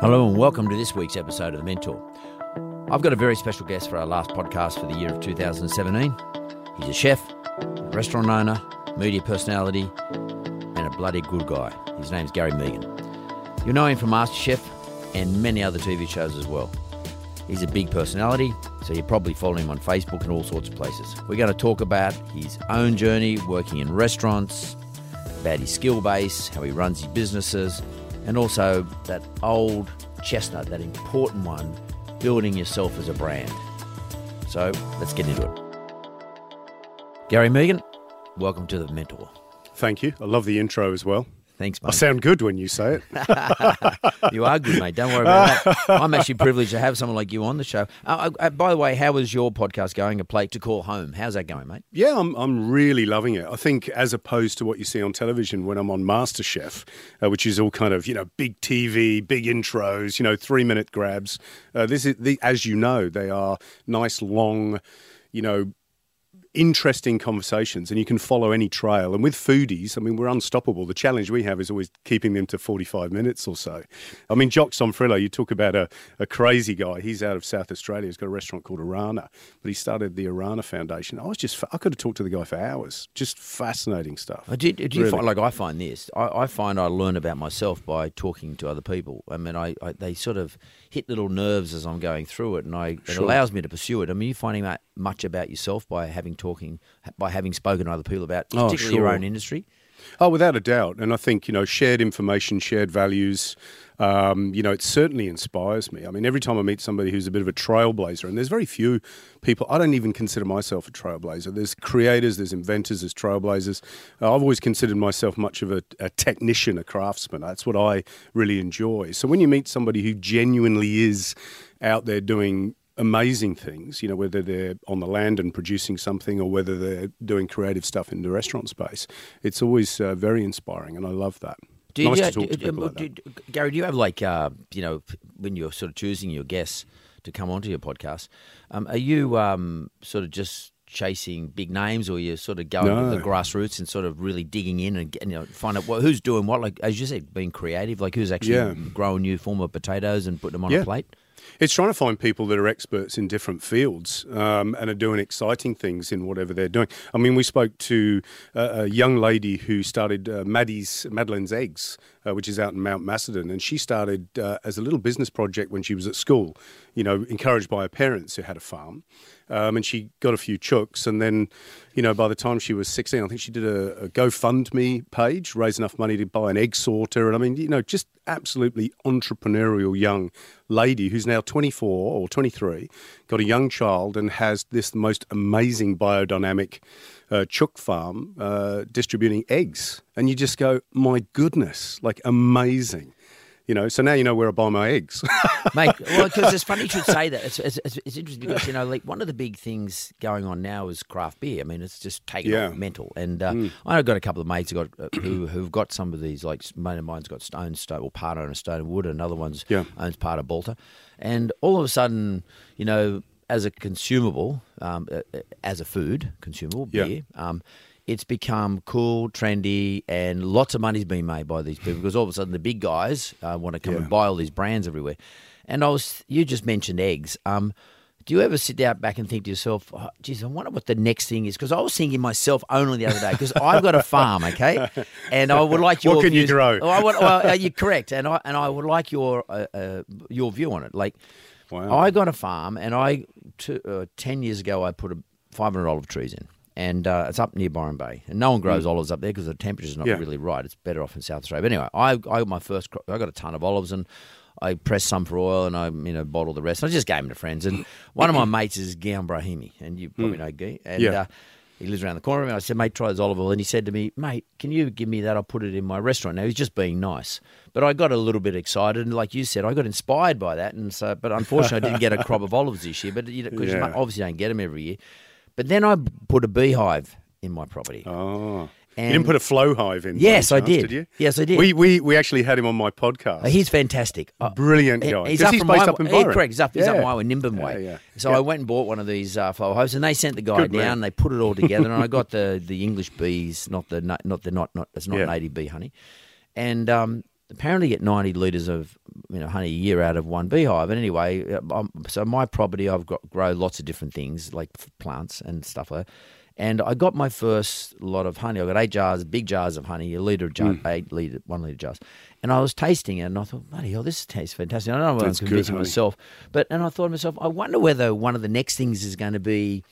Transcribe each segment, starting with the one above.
Hello and welcome to this week's episode of The Mentor. I've got a very special guest for our last podcast for the year of 2017. He's a chef, restaurant owner, media personality, and a bloody good guy. His name's Gary Mehigan. You'll know him from MasterChef and many other TV shows as well. He's a big personality, so you probably follow him on Facebook and all sorts of places. We're going to talk about his own journey working in restaurants, about his skill base, how he runs his businesses, and also that old chestnut, that important one, building yourself as a brand. So let's get into it. Gary Mehigan, welcome to the Mentor. Thank you. I love the intro as well. Thanks, mate. I sound good when you say it. you are good, mate. Don't worry about that. I'm actually privileged to have someone like you on the show. Uh, uh, by the way, how was your podcast going? A plate to call home. How's that going, mate? yeah, I'm, I'm really loving it. I think as opposed to what you see on television when I'm on MasterChef, uh, which is all kind of, you know, big TV, big intros, you know, three minute grabs. Uh, this is, the, as you know, they are nice, long, you know, interesting conversations and you can follow any trail. And with foodies, I mean, we're unstoppable. The challenge we have is always keeping them to 45 minutes or so. I mean, Jock Zonfrillo, you talk about a, a crazy guy. He's out of South Australia. He's got a restaurant called Orana, but he started the Orana Foundation. I was just, I could have talked to the guy for hours. Just fascinating stuff. Do, you- do you Really. find, like I find this? I, I find I learn about myself by talking to other people. I mean, I, I they sort of hit little nerves as I'm going through it, and I it allows me to pursue it. I mean, you finding out much about yourself by having talking, by having spoken to other people about Oh, particularly your own industry. Oh, without a doubt. And I think, you know, shared information, shared values, um, you know, it certainly inspires me. I mean, every time I meet somebody who's a bit of a trailblazer, and there's very few people, I don't even consider myself a trailblazer. There's creators, there's inventors, there's trailblazers. Uh, I've always considered myself much of a, a technician, a craftsman. That's what I really enjoy. So when you meet somebody who genuinely is out there doing amazing things, you know, whether they're on the land and producing something or whether they're doing creative stuff in the restaurant space. It's always uh, very inspiring, and I love that. Do nice do- to talk to people uh, like do- that. do- Gary, do you have like, uh, you know, when you're sort of choosing your guests to come onto your podcast, um, are you um, sort of just chasing big names, or you're sort of going to the grassroots and sort of really digging in and getting, you know, find out what, who's doing what? Like as you said, being creative, like who's actually Yeah. growing new form of potatoes and putting them on Yeah. a plate. It's trying to find people that are experts in different fields um, and are doing exciting things in whatever they're doing. I mean, we spoke to a, a young lady who started uh, Maddie's Madeline's Eggs, uh, which is out in Mount Macedon, and she started uh, as a little business project when she was at school. You know, encouraged by her parents who had a farm, um, and she got a few chooks, and then, you know, by the time she was sixteen, I think she did a, a GoFundMe page, raise enough money to buy an egg sorter, and I mean, you know, just absolutely entrepreneurial young lady who's now 24 or 23, got a young child, and has this most amazing biodynamic uh, chook farm uh, distributing eggs. And you just go, my goodness, like amazing. You know, so now you know where I buy my eggs. Mate, well, because it's funny you should say that. It's, it's, it's, interesting because you know, like one of the big things going on now is craft beer. I mean, it's just taken Yeah. off mental. And uh, I've got a couple of mates who got uh, who who've got some of these. Like mate of mine's got Stone Stone or part owner Stone Wood, another one's Yeah. owns part of Balter. And all of a sudden, you know, as a consumable, um, uh, uh, as a food consumable Yeah. beer, um, it's become cool, trendy, and lots of money's been made by these people because all of a sudden the big guys uh, want to come Yeah. and buy all these brands everywhere. And I was, you just mentioned eggs. Um, Do you ever sit down back and think to yourself, oh, geez, I wonder what the next thing is? Because I was thinking myself only the other day, because I've got a farm, okay? And I would like your What can you grow? Oh, I would, well, uh, you're correct. And I, and I would like your, uh, uh, your view on it. Like, Wow. I got a farm, and I, uh, 10 years ago, I put a 500 olive trees in. And uh, it's up near Byron Bay, and no one grows olives up there because the temperature's not Mm. Yeah. really right. It's better off in South Australia. But anyway, I, I got my first. Crop, I got a ton of olives, and I pressed some for oil, and I you know bottled the rest. And I just gave them to friends. And one of my mates is Guillaume Brahimi, and you probably know Guy. And Mm. Yeah. uh, he lives around the corner of me. I said, mate, try this olive oil. And he said to me, mate, can you give me that? I'll put it in my restaurant. Now, he's just being nice. But I got a little bit excited. And like you said, I got inspired by that. And so, but unfortunately, I didn't get a crop of olives this year. But because you, know, 'cause you Yeah. obviously don't get them every year. But then I put a beehive in my property. Oh. And- you didn't put a flow hive in? Yes, I chance, did. Did you? Yes, I did. We, we, we actually had him on my podcast. He's fantastic. Uh, Brilliant guy. He's up he's from based my, up in yeah, Byron. correct. He's up, he's up my way, Nimbin way. Yeah, yeah. So Yeah. I went and bought one of these uh, flower hives, and they sent the guy Good down. man. They put it all together, and I got the, the English bees, not the not the not not it's not Yeah. native bee honey, and um, apparently get ninety liters of you know honey a year out of one beehive. And anyway, uh, um, so my property I've got grow lots of different things like plants and stuff like that. And I got my first lot of honey. I got eight jars, big jars of honey, a liter of jar, Hmm. eight liter, one liter jars. And I was tasting it, and I thought, bloody hell, this tastes fantastic. I don't know whether I'm convincing myself, but and I thought to myself, I wonder whether one of the next things is going to be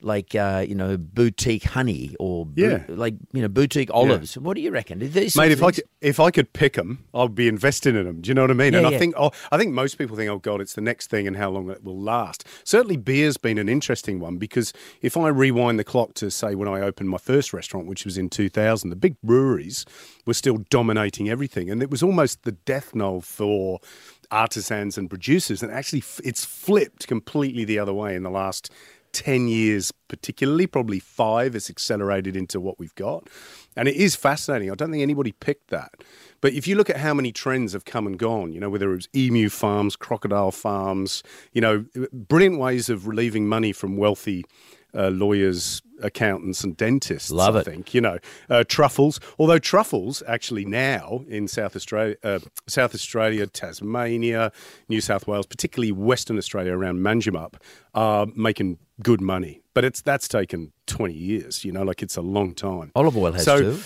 like uh, you know boutique honey or Yeah. like you know boutique olives. What do you reckon? These Mate, if of I could, if I could pick them, I'd be investing in them. Do you know what I mean? Yeah, and yeah. I think, oh, I think most people think, oh God, it's the next thing and how long it will last. Certainly, beer's been an interesting one because if I rewind the clock to say when I opened my first restaurant, which was in 2000, the big breweries were still dominating everything, and it was almost the death knell for artisans and producers. And actually, it's flipped completely the other way in the last 10 years, particularly, probably five, it's accelerated into what we've got. And it is fascinating. I don't think anybody picked that. But if you look at how many trends have come and gone, you know, whether it was emu farms, crocodile farms, you know, brilliant ways of relieving money from wealthy uh, lawyers, accountants, and dentists. Love I it. think you know uh, truffles. Although truffles actually now in South Australia, uh, South Australia, Tasmania, New South Wales, particularly Western Australia around Manjimup, are making good money. But it's that's taken twenty years. You know, like it's a long time. olive oil has So- too.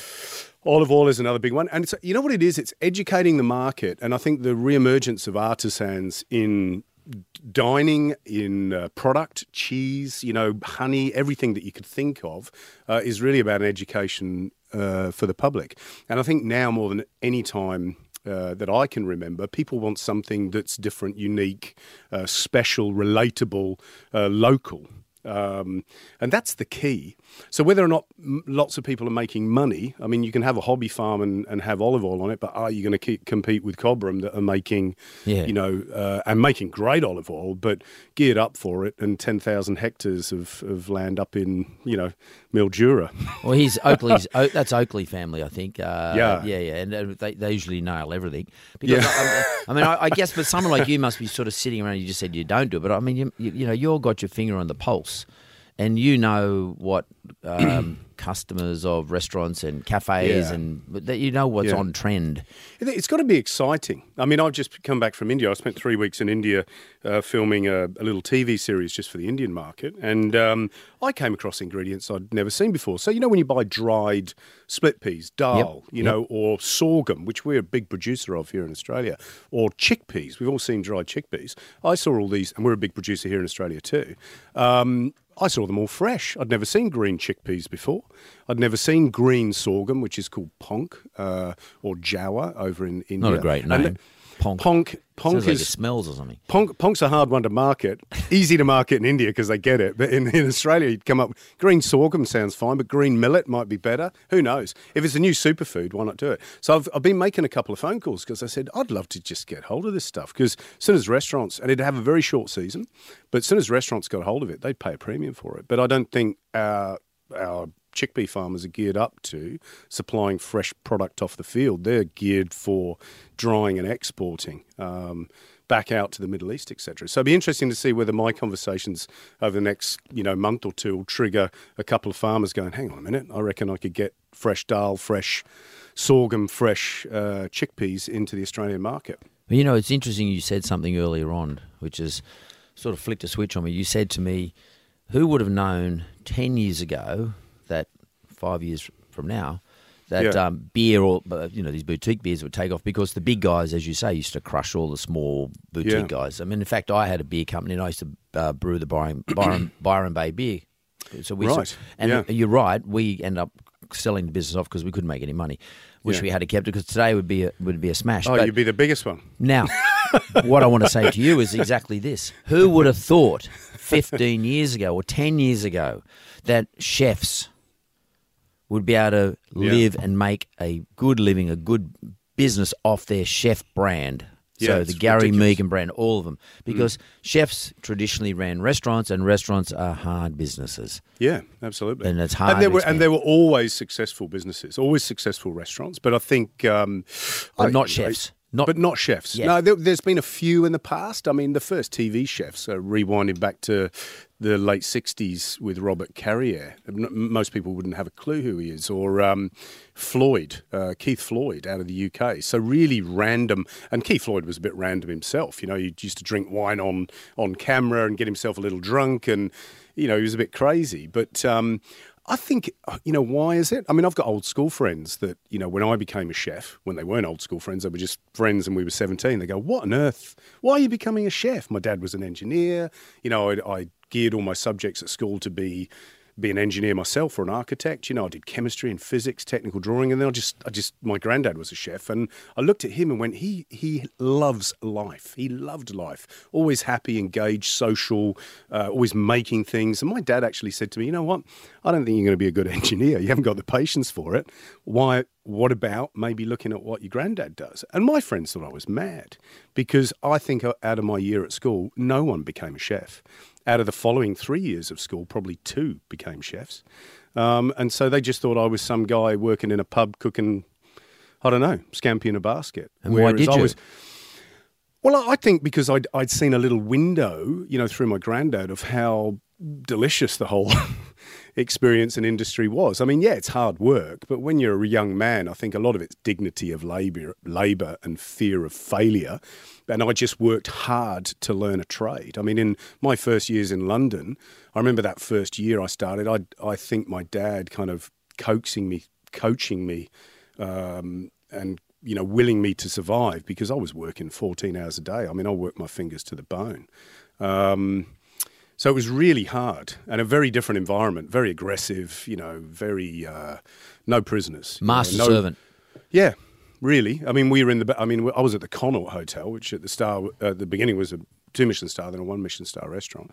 Olive oil is another big one. And it's, you know what it is? It's educating the market. And I think the reemergence of artisans in dining, in uh, product, cheese, you know, honey, everything that you could think of uh, is really about an education uh, for the public. And I think now more than any time. Uh, that I can remember, people want something that's different, unique, uh, special, relatable, uh, local. Um, and that's the key. So whether or not m- lots of people are making money, I mean, you can have a hobby farm and, and have olive oil on it, but are you going to compete with Cobram that are making, Yeah. you know, uh, and making great olive oil, but geared up for it and 10,000 hectares of, of land up in, you know, Mildura. Well, he's Oakley's. O- that's Oakley family, I think. Uh, Yeah. yeah, yeah, and uh, they, they usually nail everything. Because I, I mean, I, I guess, but someone like you must be sort of sitting around. You just said you don't do it, but I mean, you, you, you know, you've got your finger on the pulse, and you know what um, customers of restaurants and cafes Yeah. and that you know what's Yeah. on trend. It- It's got to be exciting. I mean, I've just come back from India. I spent three weeks in India uh, filming a, a little TV series just for the Indian market, and um, I came across ingredients I'd never seen before. So you know, when you buy dried split peas, dal, you yep. know, or sorghum, which we're a big producer of here in Australia, or chickpeas. We've all seen dried chickpeas. I saw all these, and we're a big producer here in Australia too. Um, I saw them all fresh. I'd never seen green chickpeas before. I'd never seen green sorghum, which is called ponk uh, or jowar over in India. Not a great And name. Ponk. Ponk, ponk Sounds like it is smells or something. Ponk, Ponk's a hard one to market. Easy to market in India because they get it. But in, in Australia, you'd come up green sorghum sounds fine, but green millet might be better. Who knows? If it's a new superfood, why not do it? So I've, I've been making a couple of phone calls because I said I'd love to just get hold of this stuff because as soon as restaurants and it'd have a very short season, but as soon as restaurants got hold of it, they'd pay a premium for it. But I don't think our our chickpea farmers are geared up to supplying fresh product off the field. They're geared for drying and exporting um, back out to the Middle East, etc. So it'd be interesting to see whether my conversations over the next you know month or two will trigger a couple of farmers going, "Hang on a minute, I reckon I could get fresh dal, fresh sorghum, fresh uh, chickpeas into the Australian market." You know, it's interesting you said something earlier on, which has sort of flicked a switch on me. You said to me, "Who would have known ten years ago that five years from now that Yeah. um, beer or uh, you know these boutique beers would take off because the big guys, as you say, used to crush all the small boutique Yeah. guys. I mean, in fact, I had a beer company and I used to uh, brew the Byron, Byron, Byron Bay beer. So we to- and yeah. you're right. We end up selling the business off because we couldn't make any money. Wish we had kept it because today would be a, would be a smash. Oh, But- you'd be the biggest one. now, what I want to say to you is exactly this. Who would have thought 15 years ago or 10 years ago that chefs would be able to Yeah. live and make a good living, a good business off their chef brand? Yeah, so the Gary ridiculous. Mm. Mehigan brand, all of them. Because chefs traditionally ran restaurants and restaurants are hard businesses. Yeah, absolutely. And it's hard And there were and there were always successful businesses, always successful restaurants. But I think, um, But I- not chefs. Not- but not chefs. Yeah. No, there, there's been a few in the past. I mean, the first TV chefs, uh, rewinding back to the late '60s with Robert Carrier. Most people wouldn't have a clue who he is, or um, Floyd, uh, Keith Floyd, out of the UK. So really random. And Keith Floyd was a bit random himself. You know, he used to drink wine on on camera and get himself a little drunk, and you know, he was a bit crazy. But um, I think, uh, you know, why is it? I mean, I've got old school friends that, you know, when I became a chef, when they weren't old school friends, they were just friends and we were 17, they go, What on earth? Why are you becoming a chef? My dad was an engineer. You know, I, I geared all my subjects at school to be be an engineer myself or an architect. You know, I did chemistry and physics, technical drawing, and then I just, I just, my granddad was a chef, and I looked at him and went, he, he loves life. He loved life. Always happy, engaged, social, uh, always making things. And my dad actually said to me, you know what? I don't think you're going to be a good engineer. You haven't got the patience for it. Why? What about maybe looking at what your granddad does? And my friends thought I was mad because I think out of my year at school, no one became a chef out of the following three years of school, probably two became chefs. Um, and so they just thought I was some guy working in a pub cooking, I don't know, scampi in a basket. And why Whereas did I you? Well, I I think because I'd, I'd seen a little window, you know, through my granddad of how delicious the whole experience and industry was. I mean, yeah, it's hard work, but when you're a young man, I think a lot of it's dignity of labor, labor and fear of failure. And I just worked hard to learn a trade. I mean, in my first years in London, I remember that first year I started. I I think my dad kind of coaxing me, coaching me, um, and you know, willing me to survive because I was working 14 hours a day. I mean, I worked my fingers to the bone. Um, so it was really hard and a very different environment, very aggressive, you know, very uh, no prisoners. you know, Master no- servant. Yeah, really. I mean, we were in the. I mean, I was at the Connaught Hotel, which at the star at the beginning was a two Michelin star, then a one Michelin star restaurant,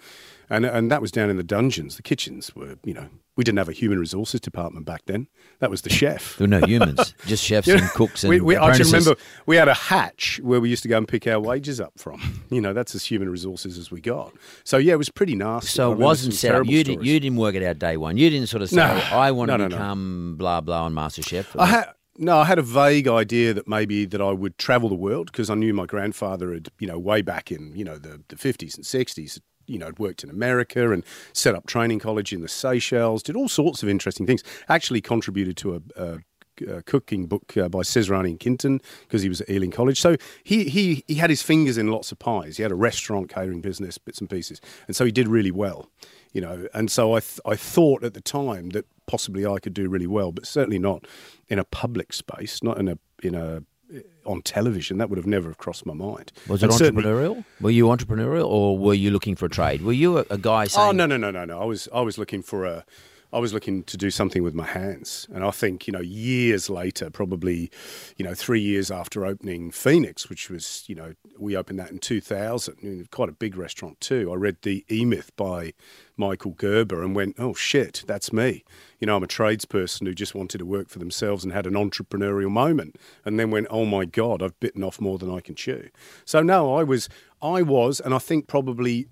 and and that was down in the dungeons. The kitchens were, you know, we didn't have a human resources department back then. That was the chef. There were no humans, just chefs and cooks and we, we, I just remember we had a hatch where we used to go and pick our wages up from. You know, that's as human resources as we got. So yeah, it was pretty nasty. So it wasn't set up. You, did, you didn't work it out day one. You didn't sort of say, No. I want No, to no, become blah, blah on MasterChef. I no, I had a vague idea that maybe that I would travel the world because I knew my grandfather had, you know, way back in you know the the fifties and sixties, you know, had worked in America and set up training college in the Seychelles, did all sorts of interesting things. Actually, contributed to a. a a cooking book uh, by Ceserani and Kinton because he was at Ealing College. So he, he he had his fingers in lots of pies. He had a restaurant, catering business, bits and pieces, and so he did really well, you know. And so I th- I thought at the time that possibly I could do really well, but certainly not in a public space, not in a in a eh, on television. That would have never have crossed my mind. Was it And entrepreneurial? Were you entrepreneurial or were you looking for a trade? Were you a, a guy oh, saying, Oh no no no no no! I was I was looking for a, I was looking to do something with my hands, and I think you know years later, probably, you know, three years after opening Fenix, which was you know we opened that in two thousand, quite a big restaurant too. I read the E Myth by Michael Gerber and went, oh shit, that's me. You know, I'm a tradesperson who just wanted to work for themselves and had an entrepreneurial moment, and then went, oh my god, I've bitten off more than I can chew. So no, I was I was, and I think probably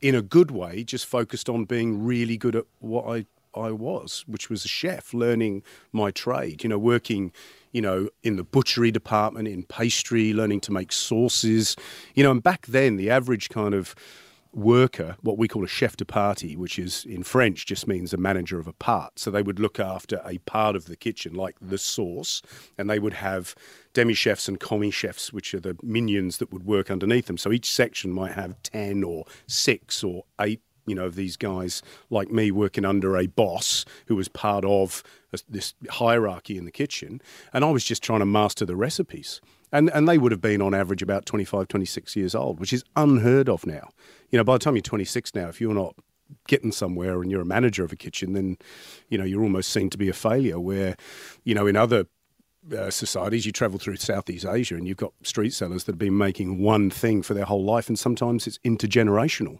in a good way, just focused on being really good at what I, I was, which was a chef, learning my trade, you know, working, you know, in the butchery department, in pastry, learning to make sauces, you know, and back then the average kind of worker, what we call a chef de partie, which is in French just means a manager of a part. So they would look after a part of the kitchen, like the sauce, and they would have demi chefs and commis chefs, which are the minions that would work underneath them. So each section might have 10 or six or eight you know, of these guys like me working under a boss who was part of this hierarchy in the kitchen. And I was just trying to master the recipes. And, and they would have been on average about 25, 26 years old, which is unheard of now. You know, by the time you're 26 now, if you're not getting somewhere and you're a manager of a kitchen, then, you know, you're almost seen to be a failure. Where, you know, in other uh, societies, you travel through Southeast Asia and you've got street sellers that have been making one thing for their whole life, and sometimes it's intergenerational.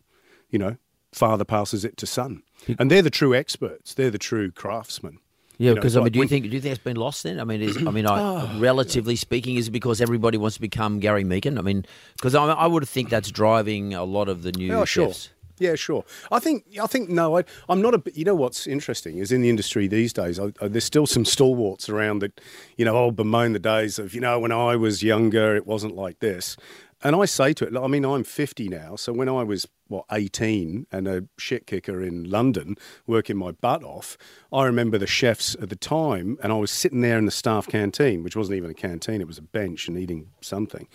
You know, father passes it to son, and they're the true experts. They're the true craftsmen. Yeah, because you know, I mean, do you think do you think it's been lost then? I mean, is, I mean, I, oh, relatively speaking, is it because everybody wants to become Gary Mehigan? I mean, because I, I, would think that's driving a lot of the new oh, chefs. Sure. Yeah, sure. I think I think no, I, am not a. You know what's interesting is in the industry these days, I, I, there's still some stalwarts around that, you know, I'll bemoan the days of you know when I was younger, it wasn't like this. And I say to it, I mean, I'm 50 now, so when I was what 18 and a shit kicker in London, working my butt off, I remember the chefs at the time, and I was sitting there in the staff canteen, which wasn't even a canteen; it was a bench, and eating something.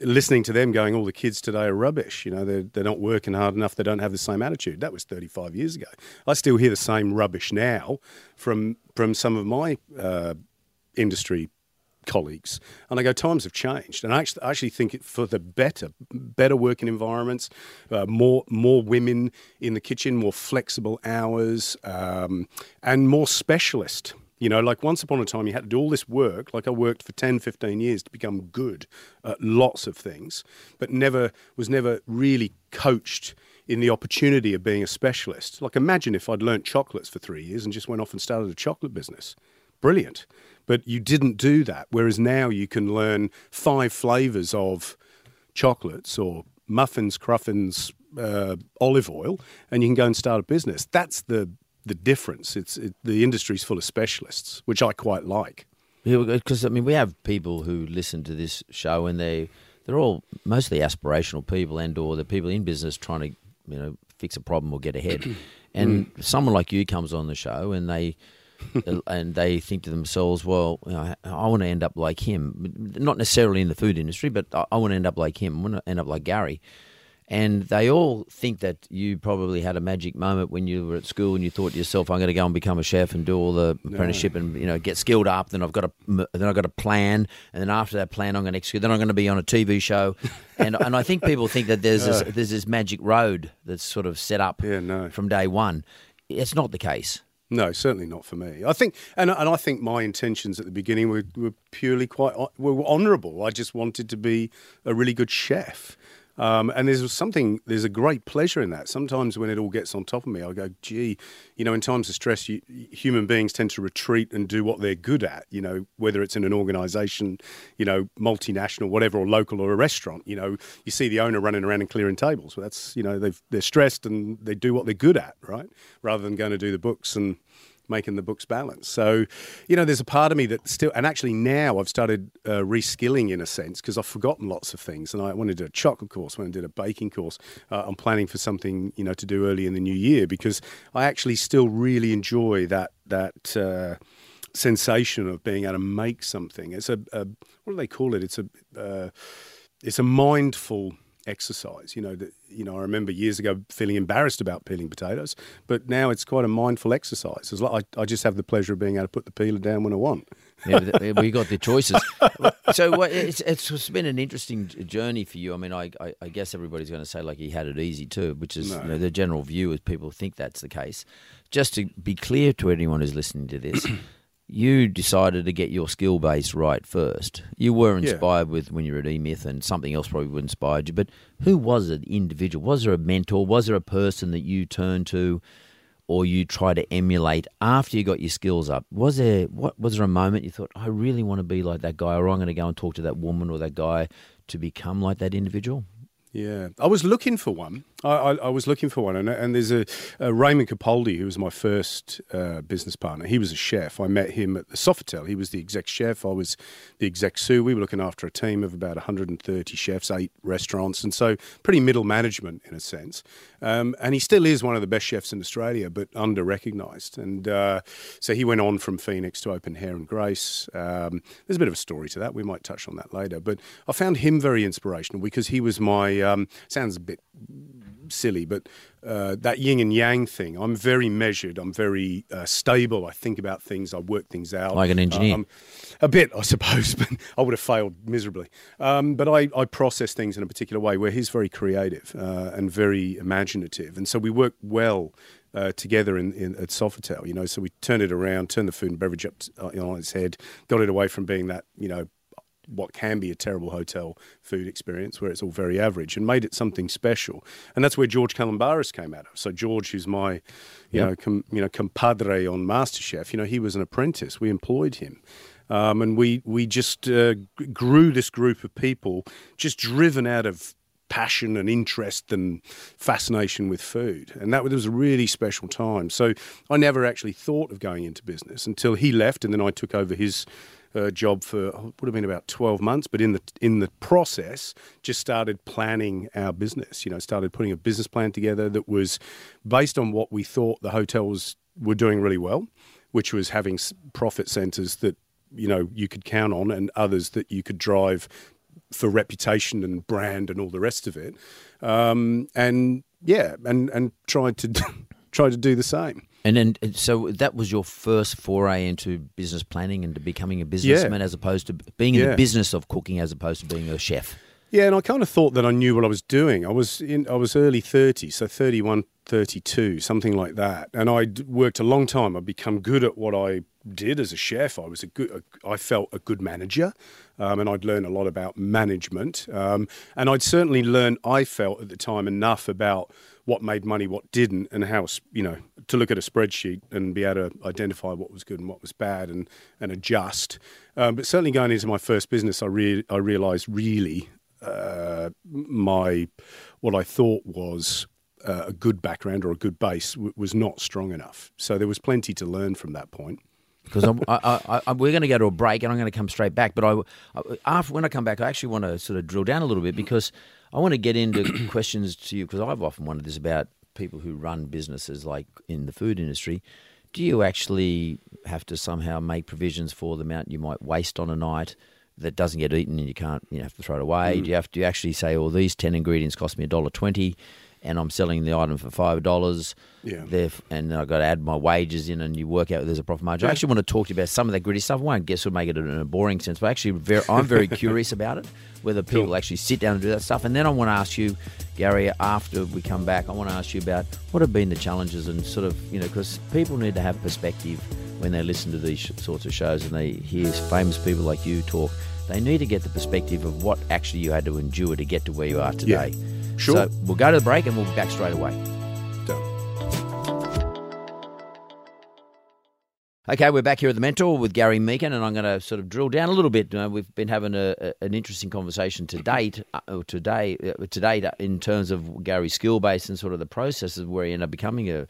Listening to them going, all the kids today are rubbish. You know, they're, they're not working hard enough. They don't have the same attitude. That was 35 years ago. I still hear the same rubbish now from from some of my uh, industry colleagues, and I go, times have changed, and I actually, I actually think it for the better, better working environments, uh, more more women in the kitchen, more flexible hours, um, and more specialist. You know, like once upon a time, you had to do all this work. Like I worked for 10, 15 years to become good at lots of things, but never was never really coached in the opportunity of being a specialist. Like imagine if I'd learnt chocolates for three years and just went off and started a chocolate business. Brilliant. But you didn't do that. Whereas now you can learn five flavors of chocolates or muffins, cruffins, uh, olive oil, and you can go and start a business. That's the the difference. It's it, the industry's full of specialists, which I quite like. Yeah, because I mean, we have people who listen to this show, and they they're all mostly aspirational people, and or the people in business trying to you know fix a problem or get ahead. and mm. someone like you comes on the show, and they and they think to themselves, well, you know, I want to end up like him. Not necessarily in the food industry, but I, I want to end up like him. I want to end up like Gary. And they all think that you probably had a magic moment when you were at school and you thought to yourself, "I'm going to go and become a chef and do all the apprenticeship no. and you know get skilled up." Then I've got a then I've got a plan, and then after that plan, I'm going to execute. Then I'm going to be on a TV show, and and I think people think that there's this, there's this magic road that's sort of set up yeah, no. from day one. It's not the case. No, certainly not for me. I think, and and I think my intentions at the beginning were, were purely quite were honourable. I just wanted to be a really good chef, um, and there's something, there's a great pleasure in that. Sometimes when it all gets on top of me, I go, gee, you know, in times of stress, you, human beings tend to retreat and do what they're good at, you know, whether it's in an organization, you know, multinational, whatever, or local or a restaurant. You know, you see the owner running around and clearing tables. Well, that's, you know, they're stressed and they do what they're good at, right? Rather than going to do the books and making the books balance. So, you know, there's a part of me that still, and actually now I've started uh, reskilling in a sense because I've forgotten lots of things. And I wanted to do a chocolate course, when I did a baking course. Uh, I'm planning for something, you know, to do early in the new year because I actually still really enjoy that that. Uh, sensation of being able to make something it's a, a what do they call it it's a uh, it's a mindful exercise. You know, that, you know, I remember years ago feeling embarrassed about peeling potatoes, but now it's quite a mindful exercise. It's like I, I just have the pleasure of being able to put the peeler down when I want. yeah, we got the choices. so it's, it's been an interesting journey for you. I mean, I, I, I guess everybody's going to say like he had it easy too, which is no. you know, the general view is people think that's the case. Just to be clear to anyone who's listening to this, you decided to get your skill base right first. You were inspired yeah. with when you were at eMyth, and something else probably inspired you. But who was it? Individual? Was there a mentor? Was there a person that you turned to, or you try to emulate after you got your skills up? Was there what? Was there a moment you thought, I really want to be like that guy, or I'm going to go and talk to that woman or that guy to become like that individual? Yeah, I was looking for one. I, I, I was looking for one, and, and there's a, a Raymond Capaldi who was my first uh, business partner. He was a chef. I met him at the Sofitel. He was the exec chef. I was the exec sous. We were looking after a team of about 130 chefs, eight restaurants, and so pretty middle management in a sense. Um, and he still is one of the best chefs in Australia, but under recognised. And uh, so he went on from Fenix to open Hare and Grace. Um, there's a bit of a story to that. We might touch on that later. But I found him very inspirational because he was my um, sounds a bit silly, but uh, that yin and yang thing. I'm very measured. I'm very uh, stable. I think about things. I work things out. Like an engineer. Um, a bit, I suppose, but I would have failed miserably. Um, but I, I process things in a particular way where he's very creative uh, and very imaginative. And so we work well uh, together in, in, at Sofitel, you know. So we turned it around, turned the food and beverage up to, uh, on its head, got it away from being that, you know, what can be a terrible hotel food experience where it's all very average and made it something special. And that's where George Calombaris came out of. So George, who's my, you yep. know, com, you know, compadre on MasterChef, you know, he was an apprentice. We employed him. Um, and we we just uh, grew this group of people, just driven out of passion and interest and fascination with food. And that was a really special time. So I never actually thought of going into business until he left, and then I took over his uh, job for would have been about 12 months but in the in the process just started planning our business you know started putting a business plan together that was based on what we thought the hotels were doing really well which was having profit centers that you know you could count on and others that you could drive for reputation and brand and all the rest of it. Um, and yeah and and tried to try to do the same and then, uh, so that was your first foray into business planning and to becoming a businessman, yeah. as opposed to being in yeah. the business of cooking, as opposed to being a chef. Yeah, and I kind of thought that I knew what I was doing. I was in, I was early 30s, so 31, 32, something like that. And I worked a long time. I'd become good at what I did as a chef. I was a good, I felt a good manager, um, and I'd learned a lot about management. Um, and I'd certainly learned, I felt at the time, enough about what made money, what didn't, and how you know to look at a spreadsheet and be able to identify what was good and what was bad and and adjust. Um, but certainly going into my first business, I re- I realised really uh, my what I thought was uh, a good background or a good base w- was not strong enough. So there was plenty to learn from that point because I, I, we're going to go to a break and I'm going to come straight back. But I, after when I come back, I actually want to sort of drill down a little bit because I want to get into questions to you because I've often wondered this about people who run businesses like in the food industry. Do you actually have to somehow make provisions for the amount you might waste on a night that doesn't get eaten and you can't you know, have to throw it away? Mm. Do you have to actually say, "Well, these ten ingredients cost me a dollar twenty and I'm selling the item for five dollars. Yeah. There, and I've got to add my wages in, and you work out there's a profit margin. I actually want to talk to you about some of that gritty stuff. I won't guess would make it in a boring sense, but actually, very, I'm very curious about it. Whether people cool. actually sit down and do that stuff, and then I want to ask you, Gary, after we come back, I want to ask you about what have been the challenges and sort of you know because people need to have perspective when they listen to these sorts of shows and they hear famous people like you talk. They need to get the perspective of what actually you had to endure to get to where you are today. Yeah. Sure. So we'll go to the break and we'll be back straight away. Okay, we're back here at the Mentor with Gary Mehigan, and I'm going to sort of drill down a little bit. Uh, we've been having a, a, an interesting conversation to date, uh, today, uh, to date, uh, in terms of Gary's skill base and sort of the processes where he ended up becoming a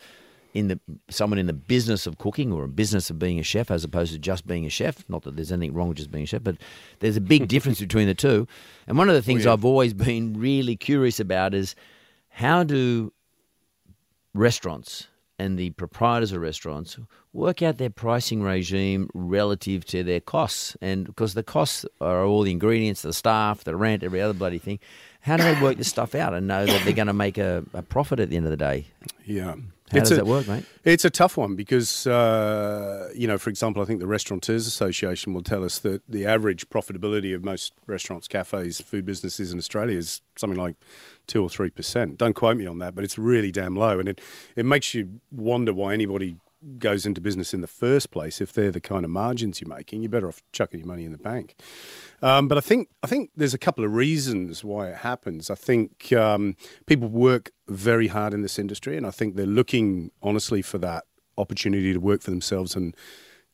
in the someone in the business of cooking or a business of being a chef as opposed to just being a chef. Not that there's anything wrong with just being a chef, but there's a big difference between the two. And one of the things oh, yeah. I've always been really curious about is how do restaurants and the proprietors of restaurants work out their pricing regime relative to their costs. And because the costs are all the ingredients, the staff, the rent, every other bloody thing. How do they work this stuff out and know that they're going to make a, a profit at the end of the day? Yeah. How it's does a, that work, mate? It's a tough one because, uh, you know, for example, I think the Restaurateurs Association will tell us that the average profitability of most restaurants, cafes, food businesses in Australia is something like two or three percent. Don't quote me on that, but it's really damn low, and it it makes you wonder why anybody goes into business in the first place if they're the kind of margins you're making. You're better off chucking your money in the bank. Um, but I think I think there's a couple of reasons why it happens. I think um, people work very hard in this industry, and I think they're looking honestly for that opportunity to work for themselves and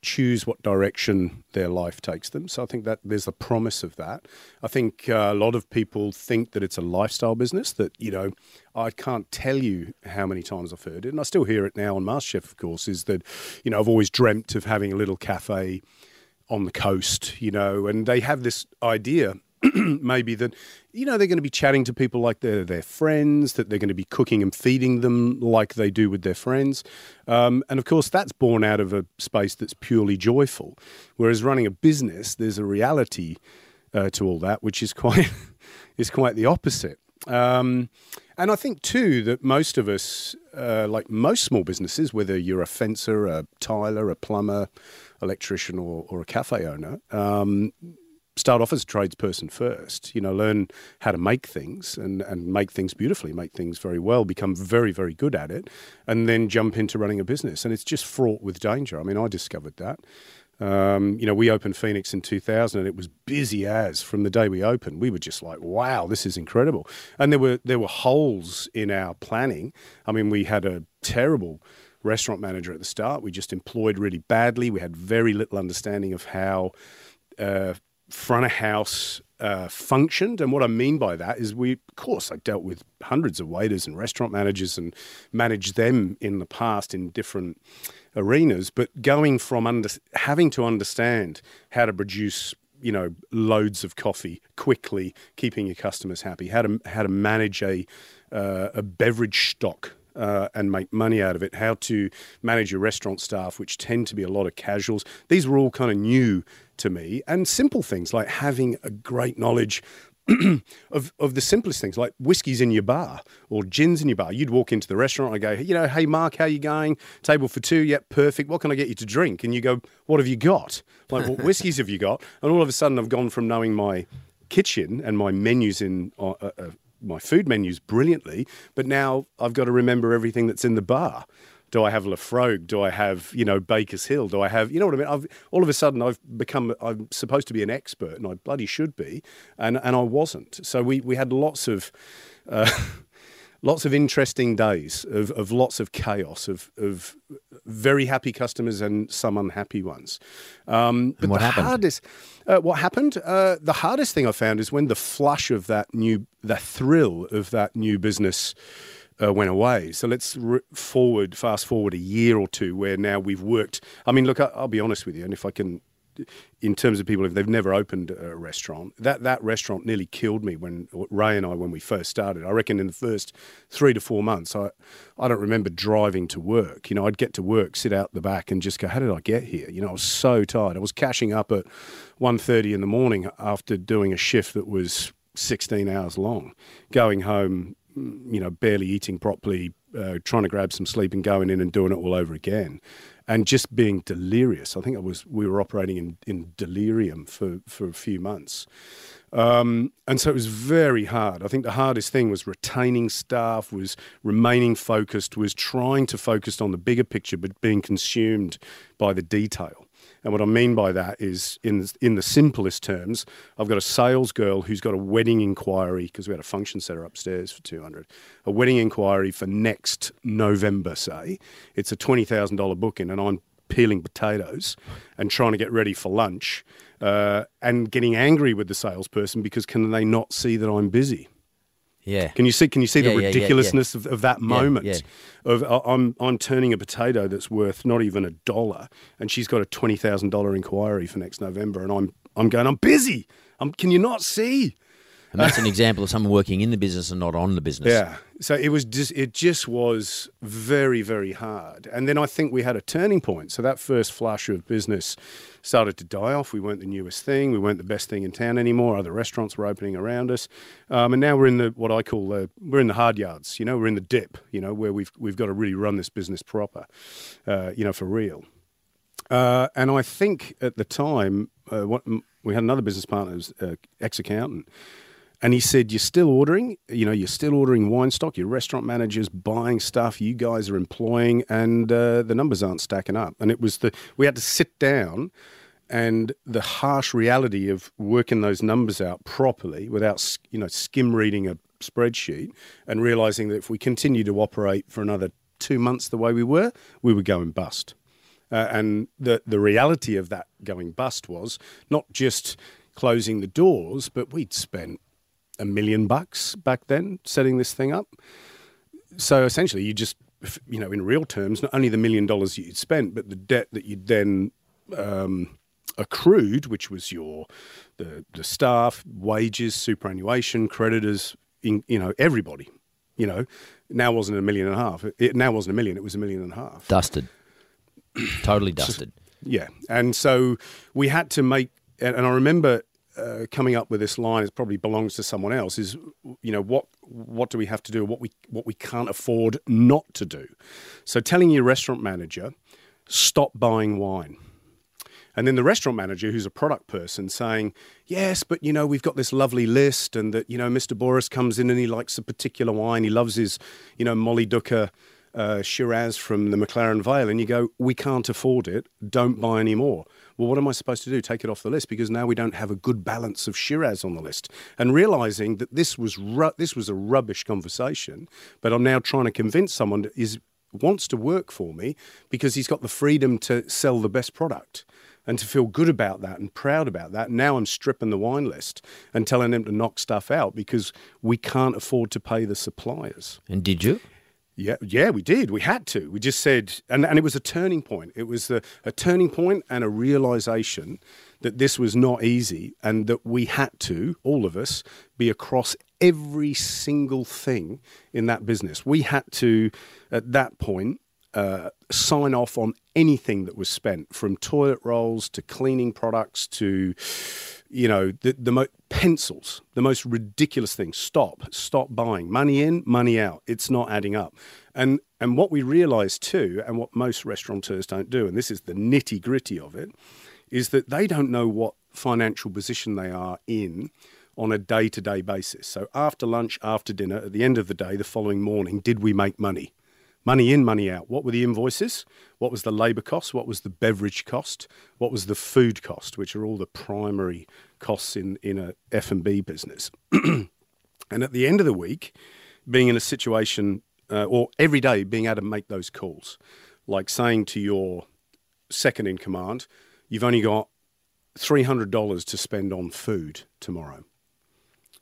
choose what direction their life takes them. So I think that there's a promise of that. I think uh, a lot of people think that it's a lifestyle business. That you know, I can't tell you how many times I've heard it, and I still hear it now on MasterChef. Of course, is that you know I've always dreamt of having a little cafe on the coast, you know, and they have this idea maybe that you know they're going to be chatting to people like they're their friends, that they're going to be cooking and feeding them like they do with their friends, um, and of course that's born out of a space that's purely joyful. Whereas running a business, there's a reality uh, to all that, which is quite is quite the opposite. Um, and I think too that most of us, uh, like most small businesses, whether you're a fencer, a tiler, a plumber, electrician, or, or a cafe owner, um, start off as a tradesperson first. You know, learn how to make things and, and make things beautifully, make things very well, become very, very good at it, and then jump into running a business. And it's just fraught with danger. I mean, I discovered that. Um, you know, we opened Fenix in 2000, and it was busy as from the day we opened. We were just like, "Wow, this is incredible!" And there were there were holes in our planning. I mean, we had a terrible restaurant manager at the start. We just employed really badly. We had very little understanding of how uh, front of house uh, functioned. And what I mean by that is, we, of course, I dealt with hundreds of waiters and restaurant managers and managed them in the past in different arenas. But going from under, having to understand how to produce you know loads of coffee quickly, keeping your customers happy, how to how to manage a uh, a beverage stock uh, and make money out of it, how to manage your restaurant staff, which tend to be a lot of casuals. These were all kind of new to me, and simple things like having a great knowledge of of the simplest things like whiskies in your bar or gins in your bar. You'd walk into the restaurant, I go, you know, hey Mark, how you going? Table for two, yep, perfect. What can I get you to drink? And you go, what have you got? Like, what whiskies have you got? And all of a sudden, I've gone from knowing my kitchen and my menus in uh, uh my food menus brilliantly, but now I've got to remember everything that's in the bar. Do I have Laphroaig? Do I have you know Bakery Hill? Do I have you know what I mean? I've, all of a sudden I've become I'm supposed to be an expert, and I bloody should be, and and I wasn't. So we we had lots of. Uh, lots of interesting days of, of lots of chaos of, of very happy customers and some unhappy ones. Um, but what the happened? hardest, uh, what happened? Uh, the hardest thing I found is when the flush of that new, the thrill of that new business. Uh, went away. So let's re- forward, fast forward a year or two, where now we've worked. I mean, look, I, I'll be honest with you, and if I can in terms of people if they've never opened a restaurant that that restaurant nearly killed me when Ray and I when we first started. I reckon in the first 3 to 4 months I I don't remember driving to work. You know I'd get to work sit out the back and just go how did I get here? You know I was so tired. I was cashing up at 1:30 in the morning after doing a shift that was 16 hours long going home you know barely eating properly uh, trying to grab some sleep and going in and doing it all over again and just being delirious. I think I was we were operating in, in delirium for, for a few months. Um, and so it was very hard. I think the hardest thing was retaining staff, was remaining focused, was trying to focus on the bigger picture, but being consumed by the detail. And what I mean by that is, in in the simplest terms, I've got a sales girl who's got a wedding inquiry because we had a function center upstairs for two hundred. A wedding inquiry for next November, say. It's a twenty thousand dollar booking, and I'm peeling potatoes and trying to get ready for lunch, uh, and getting angry with the salesperson because can they not see that I'm busy? Yeah. Can you see? Can you see Yeah, the yeah, yeah, Of, of that moment? Of I- I'm I'm turning a potato that's worth not even a dollar, and she's got a twenty thousand dollar inquiry for next November, and I'm I'm going. I'm busy. I'm, can you not see? And that's an example of someone working in the business and not on the business. Yeah. So it was just it just was very very hard, and then I think we had a turning point. So that first flush of business started to die off. We weren't the newest thing. We weren't the best thing in town anymore. Other restaurants were opening around us, um, and now we're in the what I call the we're in the hard yards. You know, we're in the dip. You know, where we've we've got to really run this business proper. Uh, you know, for real. Uh, and I think at the time, uh, what, we had another business partner, who's uh, ex accountant, and he said, "You're still ordering. You know, you're still ordering wine stock. Your restaurant managers buying stuff. You guys are employing, and uh, the numbers aren't stacking up." And it was the we had to sit down, and the harsh reality of working those numbers out properly without you know skim reading a spreadsheet and realizing that if we continue to operate for another two months the way we were, we were going bust. Uh, and the, the reality of that going bust was not just closing the doors, but we'd spent a million bucks back then setting this thing up. So essentially, you just, you know, in real terms, not only the million dollars you'd spent, but the debt that you'd then um, accrued, which was your the the staff, wages, superannuation, creditors, in, you know, everybody. You know, now wasn't a million and a half. It now wasn't a million; it was a million and a half. Dusted. totally dusted. Yeah, and so we had to make. And, and I remember uh, coming up with this line. It probably belongs to someone else. Is you know what what do we have to do? What we what we can't afford not to do. So telling your restaurant manager, stop buying wine. And then the restaurant manager, who's a product person, saying, Yes, but you know, we've got this lovely list, and that, you know, Mr. Bouris comes in and he likes a particular wine. He loves his, you know, Mollydooker uh, Shiraz from the McLaren Vale. And you go, We can't afford it. Don't buy any more. Well, what am I supposed to do? Take it off the list because now we don't have a good balance of Shiraz on the list. And realizing that this was ru- this was a rubbish conversation, but I'm now trying to convince someone that is wants to work for me because he's got the freedom to sell the best product and to feel good about that and proud about that. Now I'm stripping the wine list and telling them to knock stuff out because we can't afford to pay the suppliers. And did you? Yeah, yeah, we did. We had to. We just said, and, and it was a turning point. It was a, turning point and a realization that this was not easy and that we had to, all of us, be across every single thing in that business. We had to, at that point, uh, sign off on anything that was spent, from toilet rolls to cleaning products to, you know, the, the mo- pencils, the most ridiculous thing. Stop, stop buying. Money in, money out. It's not adding up. And and what we realise too, and what most restaurateurs don't do, and this is the nitty gritty of it, is that they don't know what financial position they are in on a day to day basis. So after lunch, after dinner, at the end of the day, the following morning, did we make money? Money in, money out. What were the invoices? What was the labour cost? What was the beverage cost? What was the food cost, which are all the primary costs in, in a F&B business. and at the end of the week, being in a situation, uh, or every day being able to make those calls, like saying to your second in command, you've only got $300 to spend on food tomorrow.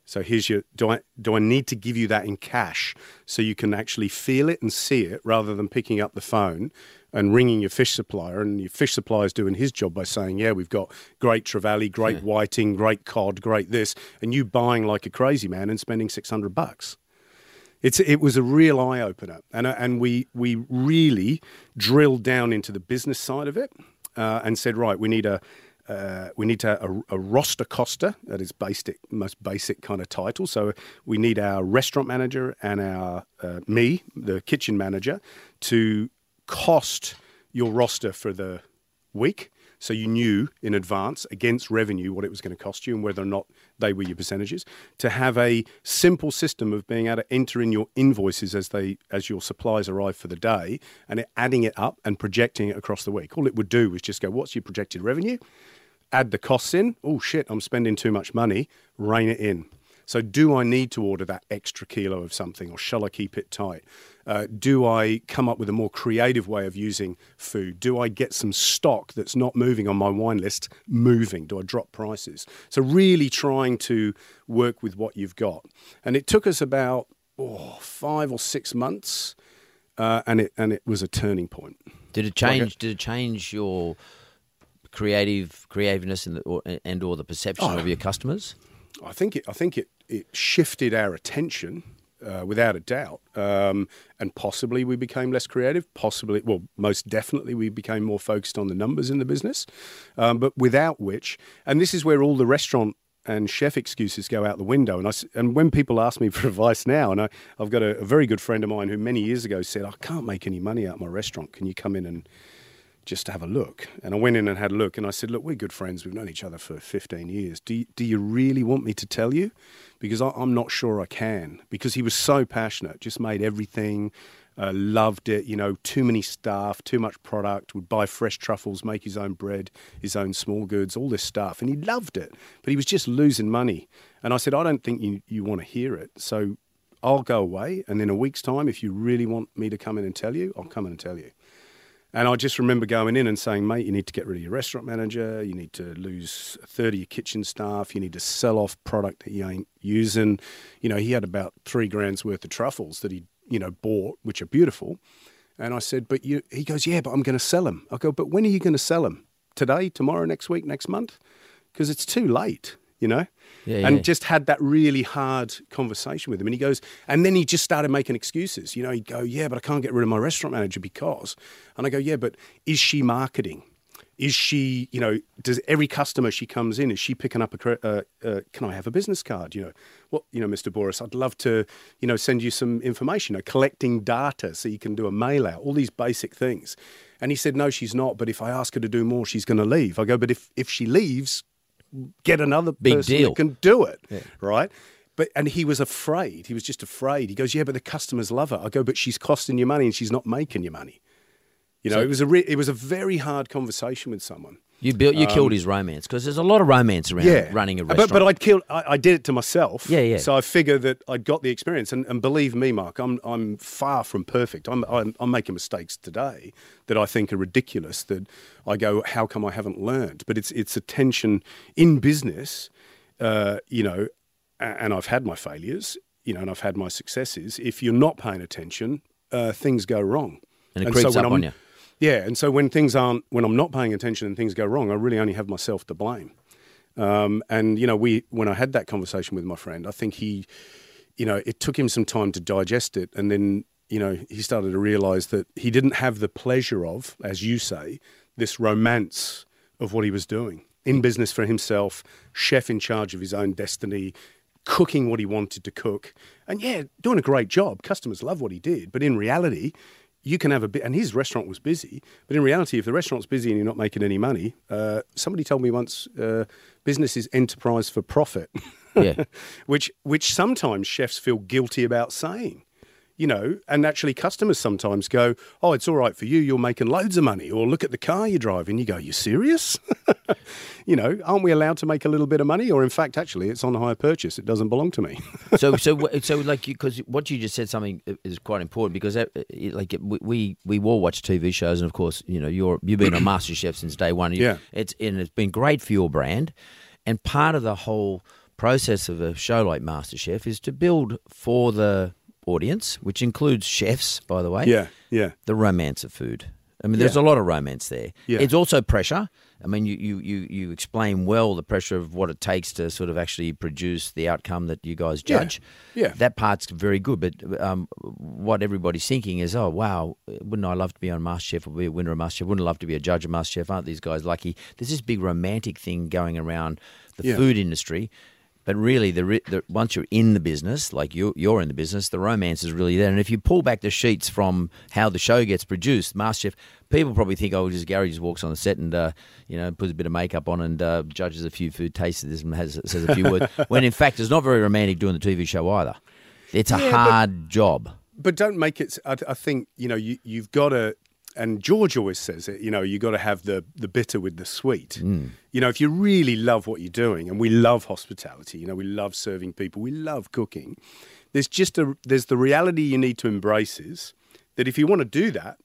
So here's your do I do I need to give you that in cash so you can actually feel it and see it rather than picking up the phone and ringing your fish supplier and your fish supplier is doing his job by saying, Yeah, we've got great trevally, great yeah. whiting, great cod, great this, and you buying like a crazy man and spending six hundred bucks. It's, it was a real eye opener, and uh, and we we really drilled down into the business side of it, uh, and said, right, we need a uh, we need to a, a, roster coster that is basic, most basic kind of title. So we need our restaurant manager and our uh, me, the kitchen manager, to cost your roster for the week. So you knew in advance against revenue what it was going to cost you and whether or not they were your percentages. To have a simple system of being able to enter in your invoices as they as your supplies arrive for the day and adding it up and projecting it across the week. All it would do was just go, what's your projected revenue? Add the costs in. Oh shit, I'm spending too much money. Rein it in. So, do I need to order that extra kilo of something, or shall I keep it tight? Uh, do I come up with a more creative way of using food? Do I get some stock that's not moving on my wine list moving? Do I drop prices? So, really trying to work with what you've got. And it took us about oh, five or six months, uh, and it and it was a turning point. Did it change? Like a, did it change your creative creativeness and or, and or the perception oh, of your customers? I think it. I think it. It shifted our attention. Uh, without a doubt. Um, and possibly we became less creative. Possibly, well, most definitely we became more focused on the numbers in the business. Um, but without which, and this is where all the restaurant and chef excuses go out the window. And I, and when people ask me for advice now, and I, have got a, a very good friend of mine who many years ago said, I can't make any money out of my restaurant. Can you come in and just to have a look. And I went in and had a look, and I said, "Look, we're good friends. We've known each other for 15 years. Do you, do you really want me to tell you? Because I, am not sure I can. Because he was so passionate, just made everything, uh, loved it. You know, too many staff, too much product. Would buy fresh truffles, make his own bread, his own small goods, all this stuff, and he loved it. But he was just losing money. And I said, I don't think you you want to hear it. So." I'll go away, and in a week's time, if you really want me to come in and tell you, I'll come in and tell you. And I just remember going in and saying, mate, you need to get rid of your restaurant manager. You need to lose a third of your kitchen staff. You need to sell off product that you ain't using. You know, he had about three grand's worth of truffles that he, you know, bought, which are beautiful. And I said, but you, he goes, yeah, but I'm going to sell them. I go, but when are you going to sell them? Today, tomorrow, next week, next month? Because it's too late, you know? Yeah, and yeah. just had that really hard conversation with him. And he goes, and then he just started making excuses. You know, he'd go, yeah, but I can't get rid of my restaurant manager because. And I go, yeah, but is she marketing? Is she, you know, does every customer she comes in, is she picking up a, uh, uh, can I have a business card? You know, what, you know, Mr. Bouris, I'd love to, you know, send you some information, you know, collecting data so you can do a mail out, all these basic things. And he said, no, she's not. But if I ask her to do more, she's going to leave. I go, but if, if she leaves, get another Big person deal. that can do it, right? But and he was afraid. He was just afraid. He goes, "Yeah, but the customers love her." I go, "But she's costing you money, and she's not making you money." You know, it was a re- it was a very hard conversation with someone. You built, you killed his romance because there's a lot of romance around Um, Yeah, running a restaurant. But, but I'd killed. I, I did it to myself. Yeah, yeah. So I figure that I'd got the experience, and, and believe me, Mark, I'm I'm far from perfect. I'm, I'm I'm making mistakes today that I think are ridiculous. That I go, how come I haven't learned? But it's it's a tension in business, uh, you know, and I've had my failures, you know, and I've had my successes. If you're not paying attention, uh, things go wrong, And it creeps when up I'm- on you. Yeah, and so when things aren't, when I'm not paying attention and things go wrong, I really only have myself to blame. Um, and you know, we when I had that conversation with my friend, I think he, you know, it took him some time to digest it, and then you know he started to realise that he didn't have the pleasure of, as you say, this romance of what he was doing in business for himself, chef in charge of his own destiny, cooking what he wanted to cook, and yeah, doing a great job. Customers love what he did, but in reality. You can have a bit, and his restaurant was busy. But in reality, if the restaurant's busy and you're not making any money, uh, somebody told me once, uh, business is enterprise for profit. Yeah. which which sometimes chefs feel guilty about saying. You know, and actually customers sometimes go, "Oh, it's all right for you. You're making loads of money." Or look at the car you drive, and you go, "You serious?" you know, aren't we allowed to make a little bit of money? Or in fact, actually, it's on hire purchase. It doesn't belong to me. so so so like because what you just said something is quite important because uh, that, like we- we we all watch TV shows and of course you know you're you've been on MasterChef since day one. You- Yeah. it's and it's been great for your brand, and part of the whole process of a show like MasterChef is to build for the audience, which includes chefs, by the way. yeah, yeah. the romance of food. I mean, there's Yeah. a lot of romance there. Yeah. It's also pressure. I mean, you, you, you, you explain well the pressure of what it takes to sort of actually produce the outcome that you guys Yeah. judge. Yeah. That part's very good. But um, what everybody's thinking is, oh, wow, wouldn't I love to be on MasterChef or be a winner of MasterChef? Wouldn't I love to be a judge of MasterChef? Aren't these guys lucky? There's this big romantic thing going around the Yeah. food industry. But really, the, the once you're in the business, like you're, you're in the business, the romance is really there. And if you pull back the sheets from how the show gets produced, MasterChef, people probably think, oh, just Gary just walks on the set and uh, you know puts a bit of makeup on and uh, judges a few food, tastes and has says a few words. When in fact, it's not very romantic doing the TV show either. It's a Yeah, but- hard job. but don't make it. I, I think you know you, you've got to. And George always says it. You know, you got to have the the bitter with the sweet. Mm. You know, if you really love what you're doing, and we love hospitality. You know, we love serving people. We love cooking. There's just a there's the reality you need to embrace is that if you want to do that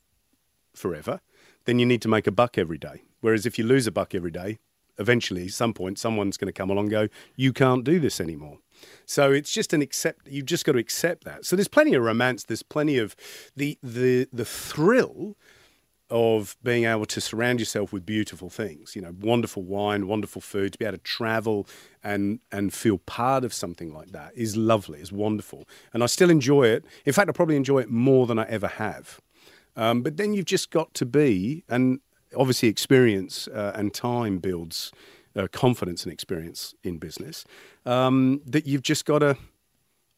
forever, then you need to make a buck every day. Whereas if you lose a buck every day, eventually, some point, someone's going to come along and go, you can't do this anymore. So it's just an accept. You've just got to accept that. So there's plenty of romance. There's plenty of the the the thrill of being able to surround yourself with beautiful things. You know, wonderful wine, wonderful food. To be able to travel and and feel part of something like that is lovely. Is wonderful, and I still enjoy it. In fact, I probably enjoy it more than I ever have. Um, but then you've just got to be, and obviously experience uh, and time builds uh, confidence and experience in business. Um, that you've just got to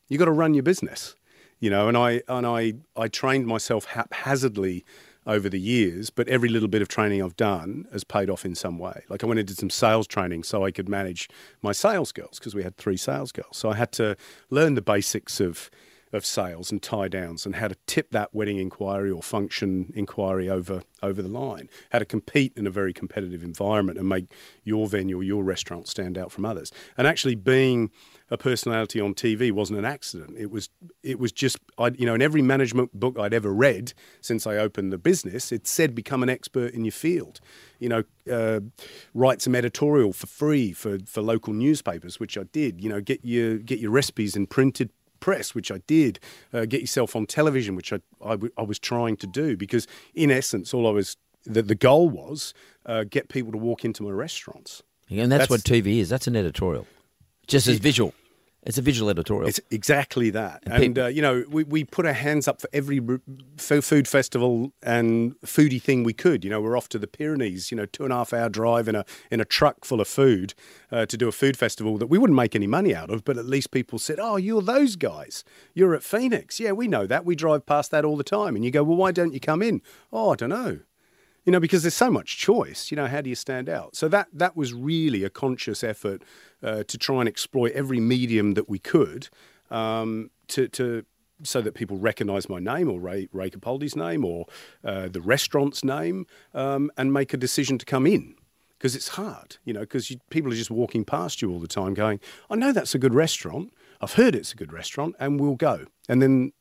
you've got to run your business, you know. And I and I I trained myself haphazardly over the years, but every little bit of training I've done has paid off in some way. Like I went and did some sales training so I could manage my sales girls because we had three sales girls. So I had to learn the basics of of sales and tie downs and how to tip that wedding inquiry or function inquiry over over the line, how to compete in a very competitive environment and make your venue or your restaurant stand out from others. And actually being a personality on TV wasn't an accident. It was it was just I you know in every management book I'd ever read since I opened the business, it said become an expert in your field. You know, uh, write some editorial for free for, for local newspapers, which I did. You know, get your get your recipes in printed press, which I did. Uh, get yourself on television, which I, I, w- I was trying to do because in essence, all I was the, the goal was uh, get people to walk into my restaurants. And that's, that's what TV is. That's an editorial, just as visual. It's a visual editorial. It's exactly that. And, and uh, you know, we, we put our hands up for every food festival and foodie thing we could. You know, we're off to the Pyrenees, you know, two and a half hour drive in a, in a truck full of food uh, to do a food festival that we wouldn't make any money out of, but at least people said, oh, you're those guys. You're at Fenix. Yeah, we know that. We drive past that all the time. And you go, well, why don't you come in? Oh, I don't know you know, because there's so much choice. You know, how do you stand out? So that that was really a conscious effort uh, to try and exploit every medium that we could um, to, to so that people recognise my name or Ray, Ray Capaldi's name or uh, the restaurant's name um, and make a decision to come in. Because it's hard, you know, because people are just walking past you all the time going, I know that's a good restaurant. I've heard it's a good restaurant and we'll go. And then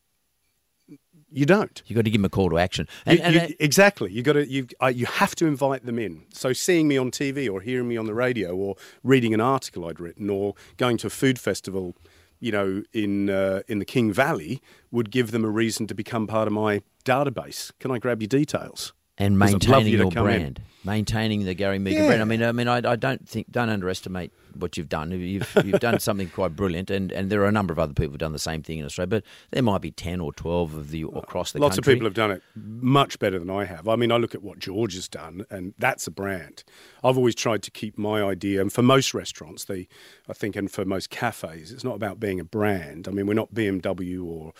you don't. You've got to give them a call to action. And, you, and you, exactly. You got to. You uh, you have to invite them in. So seeing me on TV or hearing me on the radio or reading an article I'd written or going to a food festival, you know, in uh, in the King Valley would give them a reason to become part of my database. Can I grab your details? And maintaining you your brand, in. maintaining the Gary Mehigan yeah. brand. I mean, I mean, I, I don't think don't underestimate what you've done. You've you've done something quite brilliant, and, and there are a number of other people who've done the same thing in Australia. But there might be ten or twelve of the across the country. Lots country. of people have done it much better than I have. I mean, I look at what George has done, and that's a brand. I've always tried to keep my idea, and for most restaurants, they, I think, and for most cafes, it's not about being a brand. I mean, we're not BMW or,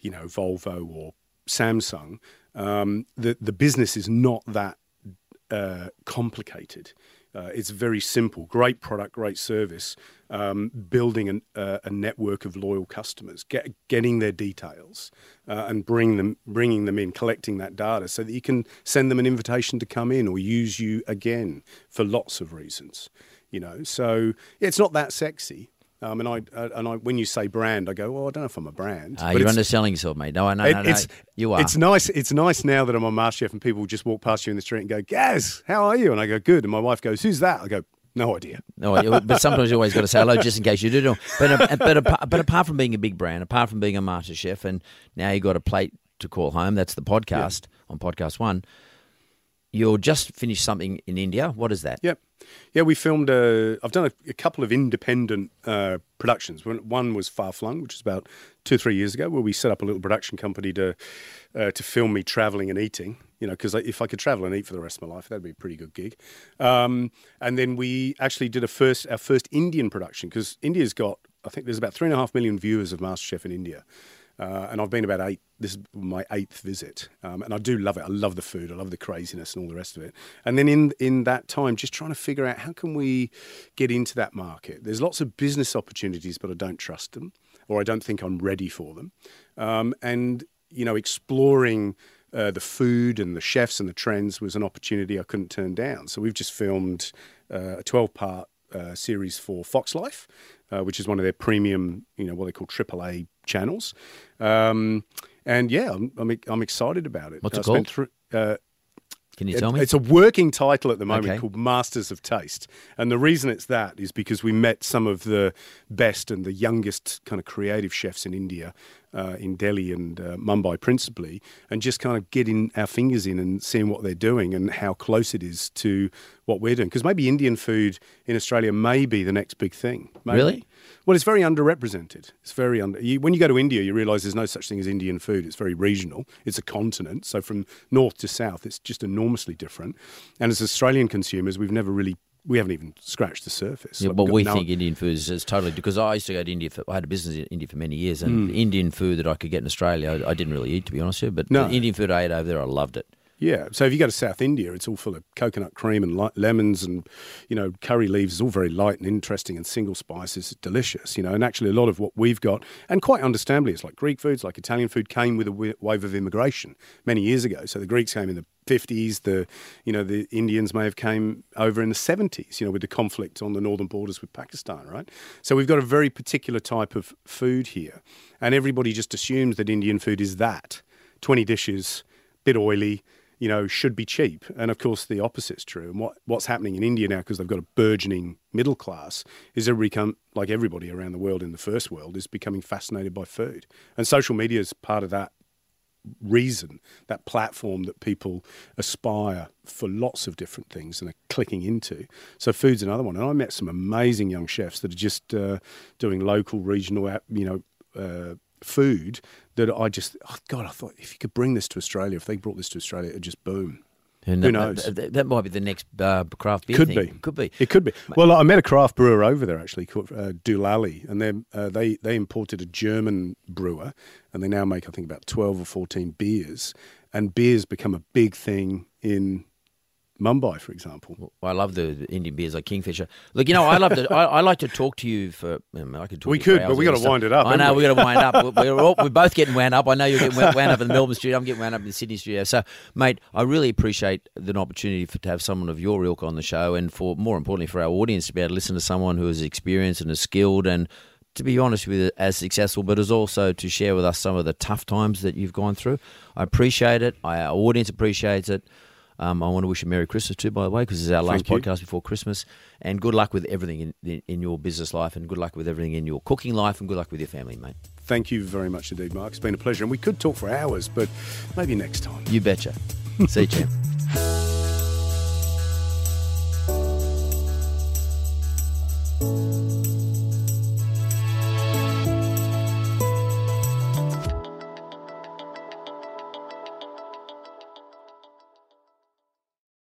you know, Volvo or Samsung. Um, the the business is not that uh, complicated. Uh, it's very simple. Great product, great service. Um, building an, uh, a network of loyal customers, get, getting their details, uh, and bring them, bringing them in, collecting that data, so that you can send them an invitation to come in or use you again for lots of reasons. You know, so it's not that sexy. Um, and I uh, and I, when you say brand, I go, well, I don't know if I'm a brand. Uh, you're underselling yourself, mate. No, no, it, no, no, it's, you are. It's nice. It's nice now that I'm on MasterChef and people just walk past you in the street and go, Gaz, how are you? And I go, good. And my wife goes, who's that? I go, no idea. No, but sometimes you always got to say hello just in case you do know. But uh, but but apart from being a big brand, apart from being a master chef, and now you got a plate to call home. That's the podcast yeah. on PodcastOne. You'll just finished something in India. What is that? Yep. Yeah, we filmed. A, I've done a, a couple of independent uh, productions. One was Far Flung, which was about two three years ago, where we set up a little production company to uh, to film me traveling and eating. You know, because if I could travel and eat for the rest of my life, that'd be a pretty good gig. Um, and then we actually did a first our first Indian production because India's got I think there's about three and a half million viewers of MasterChef in India. Uh, and I've been about eight. This is my eighth visit, um, and I do love it. I love the food. I love the craziness and all the rest of it. And then in in that time, just trying to figure out how can we get into that market. There's lots of business opportunities, but I don't trust them, or I don't think I'm ready for them. Um, and you know, exploring. Uh, the food and the chefs and the trends was an opportunity I couldn't turn down. So we've just filmed uh, a 12 part uh, series for Fox Life, uh, which is one of their premium, you know, what they call AAA channels. Um, and yeah, I'm, I'm, I'm, excited about it. What's it called? Through, uh, can you tell me? It's a working title at the moment okay. called Masters of Taste. And the reason it's that is because we met some of the best and the youngest kind of creative chefs in India, uh, in Delhi and uh, Mumbai principally, and just kind of getting our fingers in and seeing what they're doing and how close it is to what we're doing. Because maybe Indian food in Australia may be the next big thing. Maybe. Really? Well, it's very underrepresented. It's very under. You, when you go to India, you realise there's no such thing as Indian food. It's very regional. It's a continent, so from north to south, it's just enormously different. And as Australian consumers, we've never really we haven't even scratched the surface. Yeah, but we no think Indian food is, is, totally because I used to go to India. For, I had a business in India for many years, and mm. Indian food that I could get in Australia, I, I, didn't really eat to be honest with you. But no. Indian food I ate over there, I loved it. Yeah. So if you go to South India, it's all full of coconut cream and lemons and, you know, curry leaves. It's all very light and interesting and single spices. Delicious, you know. And actually, a lot of what we've got, and quite understandably, it's like Greek foods, like Italian food, came with a wave of immigration many years ago. So the Greeks came in the 50s. The, you know, the Indians may have came over in the 70s, you know, with the conflict on the northern borders with Pakistan, right? So we've got a very particular type of food here. And everybody just assumes that Indian food is that 20 dishes, bit oily, you know, should be cheap. And of course, the opposite is true. And what, what's happening in India now, because they've got a burgeoning middle class, is everybody come, like everybody around the world in the first world, is becoming fascinated by food. And social media is part of that reason, that platform that people aspire for lots of different things and are clicking into. So food's another one. And I met some amazing young chefs that are just uh, doing local, regional, you know, uh, food that I just, oh God, I thought if you could bring this to Australia, if they brought this to Australia, it'd just boom. And Who that, knows? That, that might be the next uh, craft beer Could thing. be. Could be. It could be. Well, I met a craft brewer over there actually called uh, Doolally, and uh, they they imported a German brewer, and they now make I think about twelve or fourteen beers, and beers become a big thing in Mumbai, for example. Well, I love the, Indian beers like Kingfisher. Look, you know, I love to. I, I like to talk to you for. I could talk We to could, but we gotta wind it up, I know we we? got to wind up. We're, all, we're both getting wound up. I know you're getting wound wound up in the Melbourne studio. I'm getting wound up in the Sydney studio. So, mate, I really appreciate the opportunity for, to have someone of your ilk on the show, and for more importantly, for our audience to be able to listen to someone who is experienced and is skilled and. To be honest with you, as successful, but as also to share with us some of the tough times that you've gone through. I appreciate it. Our audience appreciates it. Um, I want to wish you Merry Christmas too, by the way, because this is our last podcast before Christmas. And good luck with everything in, in, in your business life, and good luck with everything in your cooking life, and good luck with your family, mate. Thank you very much indeed, Mark. It's been a pleasure, and we could talk for hours, but maybe next time. You betcha. See you, champ.